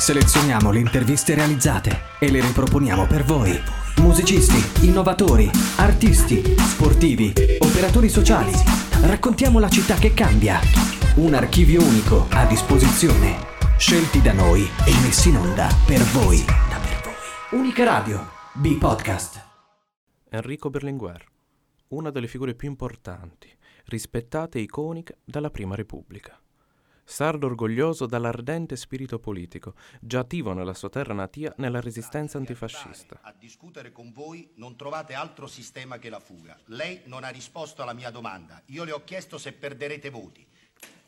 Selezioniamo le interviste realizzate e le riproponiamo per voi. Musicisti, innovatori, artisti, sportivi, operatori sociali. Raccontiamo la città che cambia. Un archivio unico a disposizione. Scelti da noi e messi in onda per voi. Unica Radio. B-Podcast. Enrico Berlinguer, una delle figure più importanti, rispettate e iconiche dalla Prima Repubblica. Sardo orgoglioso dall'ardente spirito politico, già attivo nella sua terra natia nella resistenza antifascista. A discutere con voi non trovate altro sistema che la fuga. Lei non ha risposto alla mia domanda. Io le ho chiesto se perderete voti.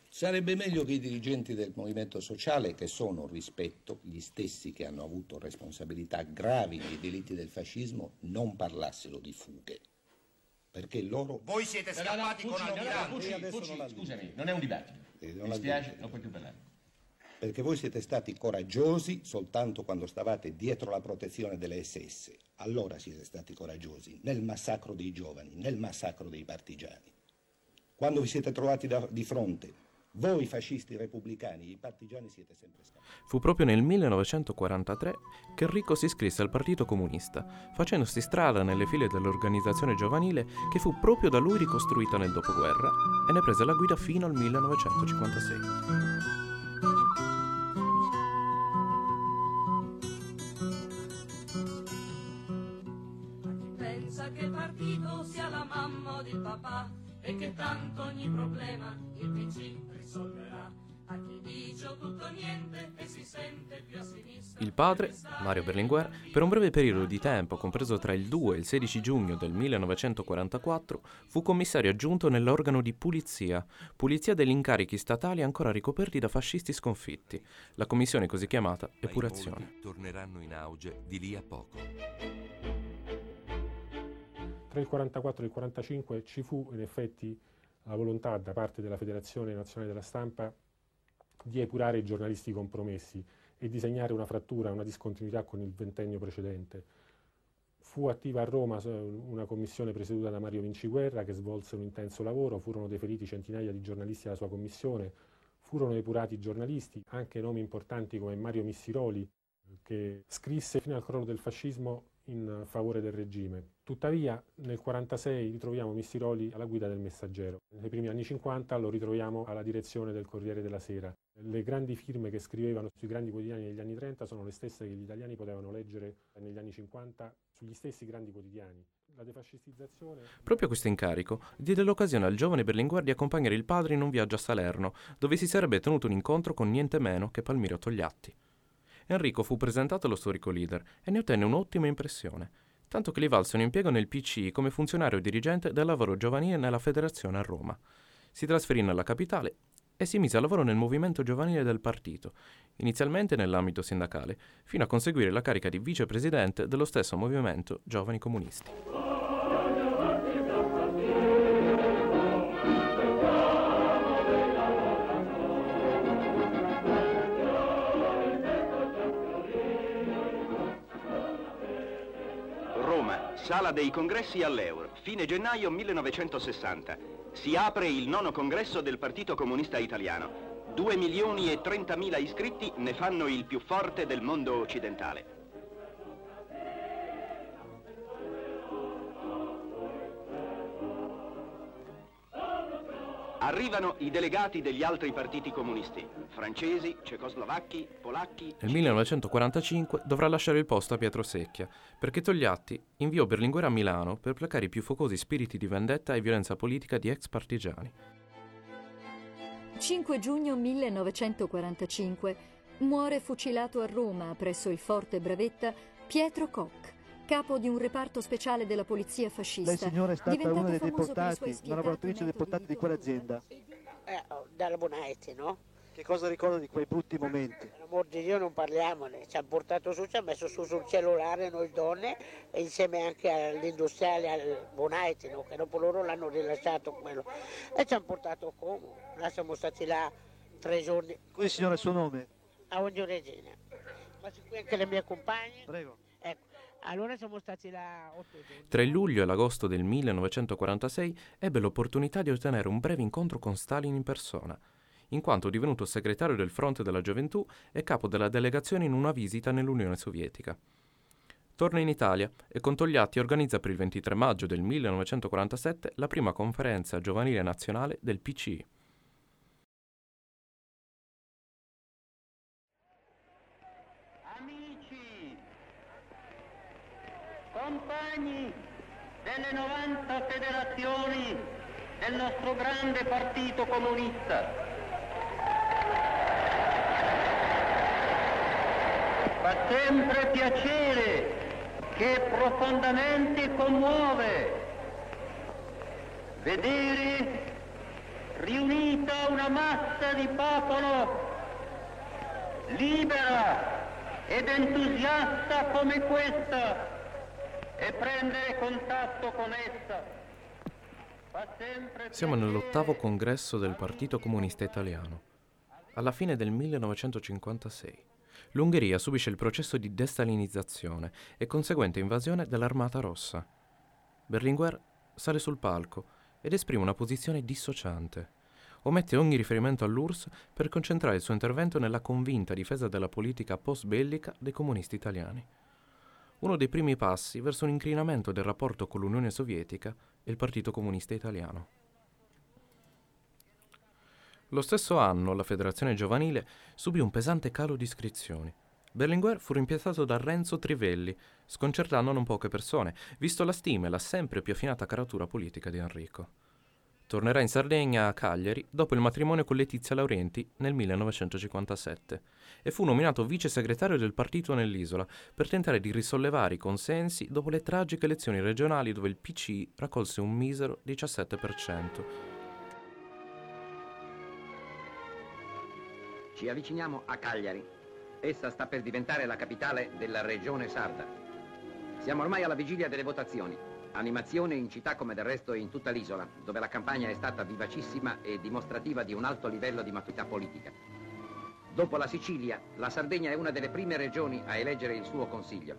Sarebbe meglio che i dirigenti del movimento sociale, che sono, rispetto, gli stessi che hanno avuto responsabilità gravi nei delitti del fascismo, non parlassero di fughe. Perché loro... Voi siete scappati con Almirante. Scusami, non è un dibattito. Eh, Mi spiace, non puoi più parlare. Perché voi siete stati coraggiosi soltanto quando stavate dietro la protezione delle SS. Allora siete stati coraggiosi, nel massacro dei giovani, nel massacro dei partigiani. Quando vi siete trovati da- di fronte, voi fascisti repubblicani, i partigiani siete sempre stati. Fu proprio nel 1943 che Enrico si iscrisse al Partito Comunista, facendosi strada nelle file dell'organizzazione giovanile che fu proprio da lui ricostruita nel dopoguerra e ne prese la guida fino al 1956. Chi pensa che il partito sia la mamma o il papà e che tanto ogni problema il PC Il padre, Mario Berlinguer, per un breve periodo di tempo, compreso tra il 2 e il 16 giugno del 1944, fu commissario aggiunto nell'organo di pulizia, pulizia degli incarichi statali ancora ricoperti da fascisti sconfitti, la commissione così chiamata epurazione. torneranno in auge di lì a poco. Tra il 44 e il 45 ci fu in effetti la volontà da parte della Federazione Nazionale della Stampa di epurare i giornalisti compromessi e disegnare una frattura, una discontinuità con il ventennio precedente. Fu attiva a Roma una commissione presieduta da Mario Vinciguerra che svolse un intenso lavoro, furono deferiti centinaia di giornalisti alla sua commissione, furono epurati giornalisti, anche nomi importanti come Mario Missiroli, che scrisse fino al crollo del fascismo in favore del regime. Tuttavia nel 1946 ritroviamo Missiroli alla guida del Messaggero. Nei primi anni 50 lo ritroviamo alla direzione del Corriere della Sera. Le grandi firme che scrivevano sui grandi quotidiani negli anni 30 sono le stesse che gli italiani potevano leggere negli anni 50 sugli stessi grandi quotidiani. La defascistizzazione Proprio questo incarico diede l'occasione al giovane Berlinguer di accompagnare il padre in un viaggio a Salerno, dove si sarebbe tenuto un incontro con niente meno che Palmiro Togliatti. Enrico fu presentato allo storico leader e ne ottenne un'ottima impressione, tanto che gli valse un impiego nel PCI come funzionario dirigente del lavoro giovanile nella federazione a Roma. Si trasferì nella capitale e si mise a lavoro nel movimento giovanile del partito, inizialmente nell'ambito sindacale, fino a conseguire la carica di vicepresidente dello stesso movimento Giovani Comunisti. Sala dei congressi all'Eur, fine gennaio 1960. Si apre il nono congresso del Partito Comunista Italiano. 2 milioni e 30 mila iscritti ne fanno il più forte del mondo occidentale. Arrivano i delegati degli altri partiti comunisti, francesi, cecoslovacchi, polacchi, Nel 1945 dovrà lasciare il posto a Pietro Secchia, perché Togliatti inviò Berlinguer a Milano per placare i più focosi spiriti di vendetta e violenza politica di ex partigiani. 5 giugno 1945 muore fucilato a Roma presso il Forte Bravetta Pietro Koch, capo di un reparto speciale della polizia fascista. Lei signora è stata una dei deportati, una lavoratrice deportata di quell'azienda. Eh, dalla Bonetti, no? Che cosa ricorda di quei brutti momenti? Per amor di Dio non parliamone, ci ha portato su, ci ha messo su sul cellulare noi donne e insieme anche all'industriale al Bonetti, no? che dopo loro l'hanno rilasciato quello. E ci hanno portato a Como, là siamo stati là tre giorni Scusi signora il suo nome? a ogni regina. Ma c'è qui anche le mie compagne. Prego. Ecco, allora siamo stati là otto. Tra il luglio e l'agosto del 1946 ebbe l'opportunità di ottenere un breve incontro con Stalin in persona. in quanto divenuto segretario del Fronte della Gioventù e capo della delegazione in una visita nell'Unione Sovietica. Torna in Italia e con Togliatti organizza per il 23 maggio del 1947 la prima conferenza giovanile nazionale del PCI. Amici, compagni delle 90 federazioni del nostro grande partito comunista, fa sempre piacere che profondamente commuove vedere riunita una massa di popolo libera ed entusiasta come questa e prendere contatto con essa. Siamo nell'ottavo congresso del Partito Comunista Italiano, alla fine del 1956 l'Ungheria subisce il processo di destalinizzazione e conseguente invasione dell'Armata Rossa. Berlinguer sale sul palco ed esprime una posizione dissociante. Omette ogni riferimento all'URSS per concentrare il suo intervento nella convinta difesa della politica post-bellica dei comunisti italiani. Uno dei primi passi verso un incrinamento del rapporto con l'Unione Sovietica e il Partito Comunista Italiano. Lo stesso anno la federazione giovanile subì un pesante calo di iscrizioni. Berlinguer fu rimpiazzato da Renzo Trivelli, sconcertando non poche persone, visto la stima e la sempre più affinata caratura politica di Enrico. Tornerà in Sardegna a Cagliari dopo il matrimonio con Letizia Laurenti nel 1957 e fu nominato vice segretario del partito nell'isola per tentare di risollevare i consensi dopo le tragiche elezioni regionali dove il PC raccolse un misero 17%. Ci avviciniamo a Cagliari. Essa sta per diventare la capitale della regione sarda. Siamo ormai alla vigilia delle votazioni. Animazione in città come del resto in tutta l'isola, dove la campagna è stata vivacissima e dimostrativa di un alto livello di maturità politica. Dopo la Sicilia, la Sardegna è una delle prime regioni a eleggere il suo consiglio.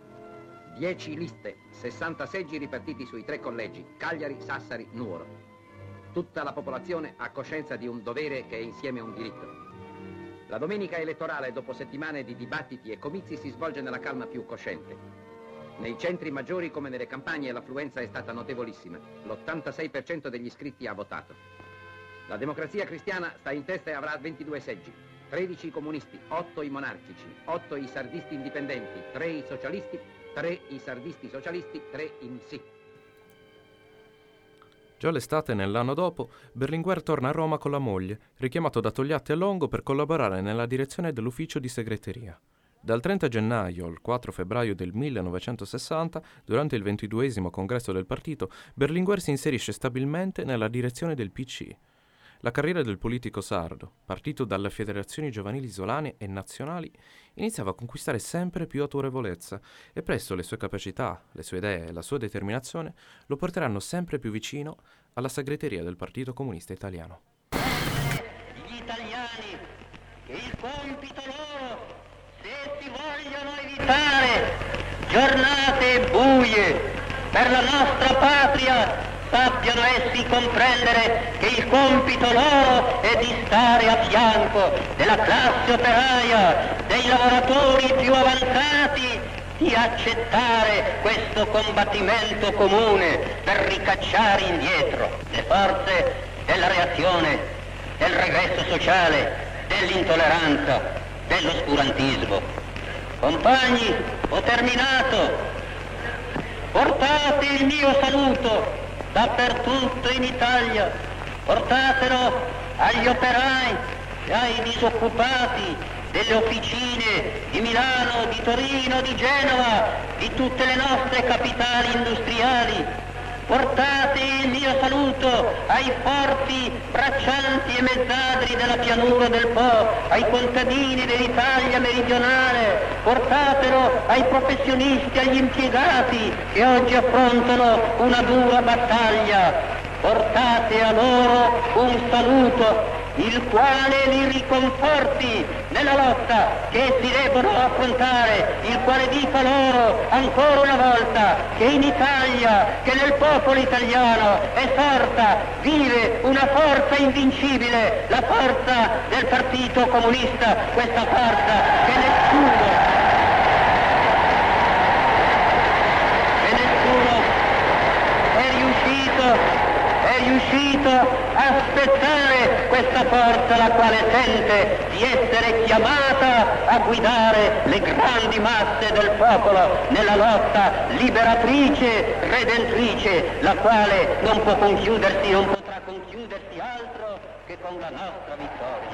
Dieci liste, 60 seggi ripartiti sui tre collegi, Cagliari, Sassari, Nuoro. Tutta la popolazione ha coscienza di un dovere che è insieme un diritto. La domenica elettorale, dopo settimane di dibattiti e comizi, si svolge nella calma più cosciente. Nei centri maggiori come nelle campagne l'affluenza è stata notevolissima. L'86% degli iscritti ha votato. La democrazia cristiana sta in testa e avrà 22 seggi. 13 i comunisti, 8 i monarchici, 8 i sardisti indipendenti, 3 i socialisti, 3 i sardisti socialisti, 3 in sì. Già l'estate, nell'anno dopo, Berlinguer torna a Roma con la moglie, richiamato da Togliatti a Longo per collaborare nella direzione dell'ufficio di segreteria. Dal 30 gennaio al 4 febbraio del 1960, durante il ventiduesimo congresso del partito, Berlinguer si inserisce stabilmente nella direzione del PC. La carriera del politico sardo, partito dalle federazioni giovanili isolane e nazionali, iniziava a conquistare sempre più autorevolezza e presto le sue capacità, le sue idee e la sua determinazione lo porteranno sempre più vicino alla segreteria del Partito Comunista Italiano. Gli italiani, che il compito loro, se si vogliono evitare giornate buie per la nostra patria, sappiano essi comprendere che il compito loro è di stare a fianco della classe operaia, dei lavoratori più avanzati, di accettare questo combattimento comune per ricacciare indietro le forze della reazione, del regresso sociale, dell'intolleranza, dell'oscurantismo. Compagni, ho terminato. Portate il mio saluto dappertutto in Italia, portatelo agli operai e ai disoccupati delle officine di Milano, di Torino, di Genova, di tutte le nostre capitali industriali, Portate il mio saluto ai forti braccianti e mezzadri della pianura del Po, ai contadini dell'Italia meridionale, portatelo ai professionisti, agli impiegati che oggi affrontano una dura battaglia. Portate a loro un saluto il quale li riconforti nella lotta che essi debbono affrontare, il quale dica loro ancora una volta che in Italia, che nel popolo italiano è sorta, vive una forza invincibile, la forza del Partito Comunista, questa forza che nessuno e nessuno è riuscito è riuscito a spezzare questa forza la quale sente di essere chiamata a guidare le grandi masse del popolo nella lotta liberatrice, redentrice, la quale non può conchiudersi, non potrà conchiudersi altro che con la nostra vittoria.